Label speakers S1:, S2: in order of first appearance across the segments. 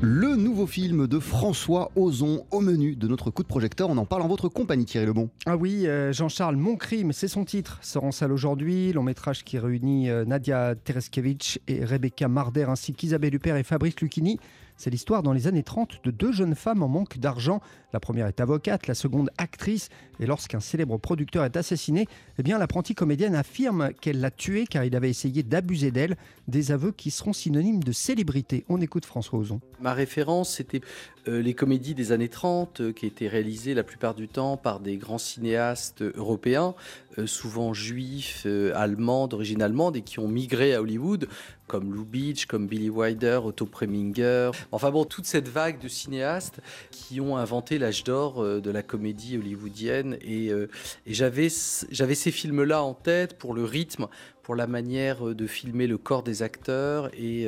S1: Le nouveau film de François Ozon au menu de notre coup de projecteur. On en parle en votre compagnie, Thierry Lebon.
S2: Ah oui, euh, Jean-Charles, Mon crime, c'est son titre. Sort en salle aujourd'hui. Long métrage qui réunit euh, Nadia Tereskevich et Rebecca Marder ainsi qu'Isabelle Huppert et Fabrice Lucchini. C'est l'histoire dans les années 30 de deux jeunes femmes en manque d'argent. La première est avocate, la seconde actrice. Et lorsqu'un célèbre producteur est assassiné, eh l'apprentie comédienne affirme qu'elle l'a tué car il avait essayé d'abuser d'elle. Des aveux qui seront synonymes de célébrité. On écoute François Ozon.
S3: Ma référence, c'était euh, les comédies des années 30 euh, qui étaient réalisées la plupart du temps par des grands cinéastes européens, euh, souvent juifs, allemands, d'origine allemande et qui ont migré à Hollywood, comme Lou Beach, comme Billy Wilder, Otto Preminger. Enfin bon, toute cette vague de cinéastes qui ont inventé l'âge d'or de la comédie hollywoodienne. Et, et j'avais ces films-là en tête pour le rythme, pour la manière de filmer le corps des acteurs et,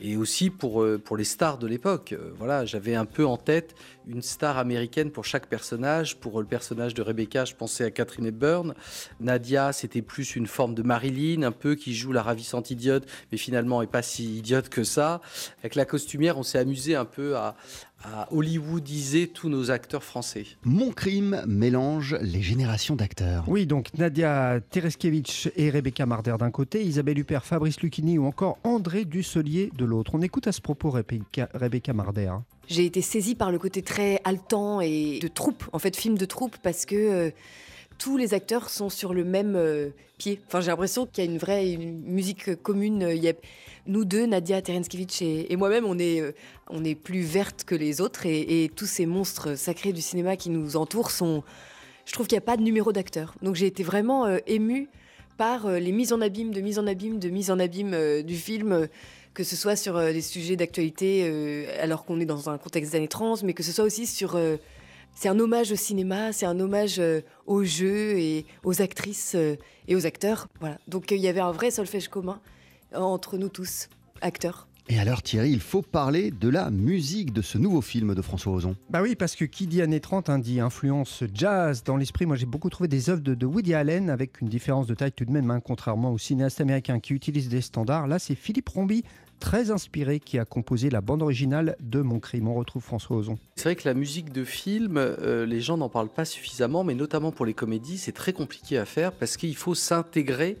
S3: et aussi pour, pour les stars de l'époque. Voilà, j'avais un peu en tête une star américaine pour chaque personnage. Pour le personnage de Rebecca, je pensais à Catherine Hepburn. Nadia, c'était plus une forme de Marilyn, un peu qui joue la ravissante idiote, mais finalement est pas si idiote que ça. Avec la costumière, on s'est amusé un peu à, à hollywoodiser tous nos acteurs français.
S1: Mon crime mélange les générations d'acteurs.
S2: Oui, donc Nadia Tereskevich et Rebecca Marder d'un côté, Isabelle Huppert, Fabrice Lucchini ou encore André Dusselier de l'autre. On écoute à ce propos Rebecca, Rebecca Marder.
S4: J'ai été saisie par le côté très haletant et de troupe, en fait, film de troupe, parce que euh, tous les acteurs sont sur le même euh, pied. Enfin, j'ai l'impression qu'il y a une vraie musique commune. A, nous deux, Nadia Terenskevich et, moi-même, on est, euh, on est plus vertes que les autres et, tous ces monstres sacrés du cinéma qui nous entourent sont. Je trouve qu'il n'y a pas de numéro d'acteur. Donc j'ai été vraiment émue par les mises en abîme, de mise en abîme, de mise en abîme du film que ce soit sur euh, des sujets d'actualité euh, alors qu'on est dans un contexte des 30, mais que ce soit aussi sur... Euh, c'est un hommage au cinéma, c'est un hommage aux jeux et aux actrices et aux acteurs. Voilà. Donc il y avait un vrai solfège commun entre nous tous, acteurs.
S1: Et alors Thierry, il faut parler de la musique de ce nouveau film de François Ozon.
S2: Bah oui, parce que qui dit années 30 hein, dit influence jazz dans l'esprit. Moi j'ai beaucoup trouvé des œuvres de, Woody Allen avec une différence de taille tout de même, hein, contrairement aux cinéastes américains qui utilisent des standards. Là c'est Philippe Rombi, très inspiré, qui a composé la bande originale de Mon Crime. On retrouve François Ozon.
S3: C'est vrai que la musique de film, euh, les gens n'en parlent pas suffisamment, mais notamment pour les comédies, c'est très compliqué à faire parce qu'il faut s'intégrer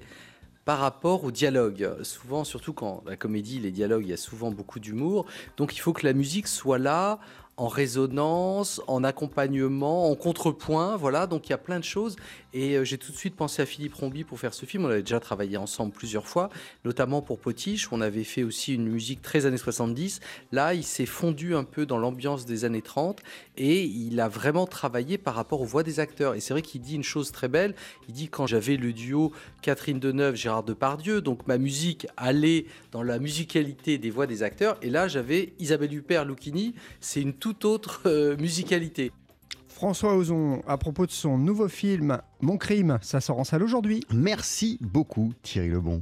S3: par rapport au dialogue. Souvent, surtout quand la comédie, les dialogues, il y a souvent beaucoup d'humour. Donc il faut que la musique soit là en résonance, en accompagnement, en contrepoint, voilà, donc il y a plein de choses. Et euh, j'ai tout de suite pensé à Philippe Rombi pour faire ce film. On avait déjà travaillé ensemble plusieurs fois, notamment pour Potiche. On avait fait aussi une musique très années 70. Là, il s'est fondu un peu dans l'ambiance des années 30 et il a vraiment travaillé par rapport aux voix des acteurs. Et c'est vrai qu'il dit une chose très belle. Il dit quand j'avais le duo Catherine Deneuve, Gérard Depardieu, donc ma musique allait dans la musicalité des voix des acteurs. Et là, j'avais Isabelle Huppert, Lucchini. C'est une toute autre euh, musicalité.
S2: François Ozon, à propos de son nouveau film Mon crime, ça sort en salle aujourd'hui.
S1: Merci beaucoup Thierry Lebon.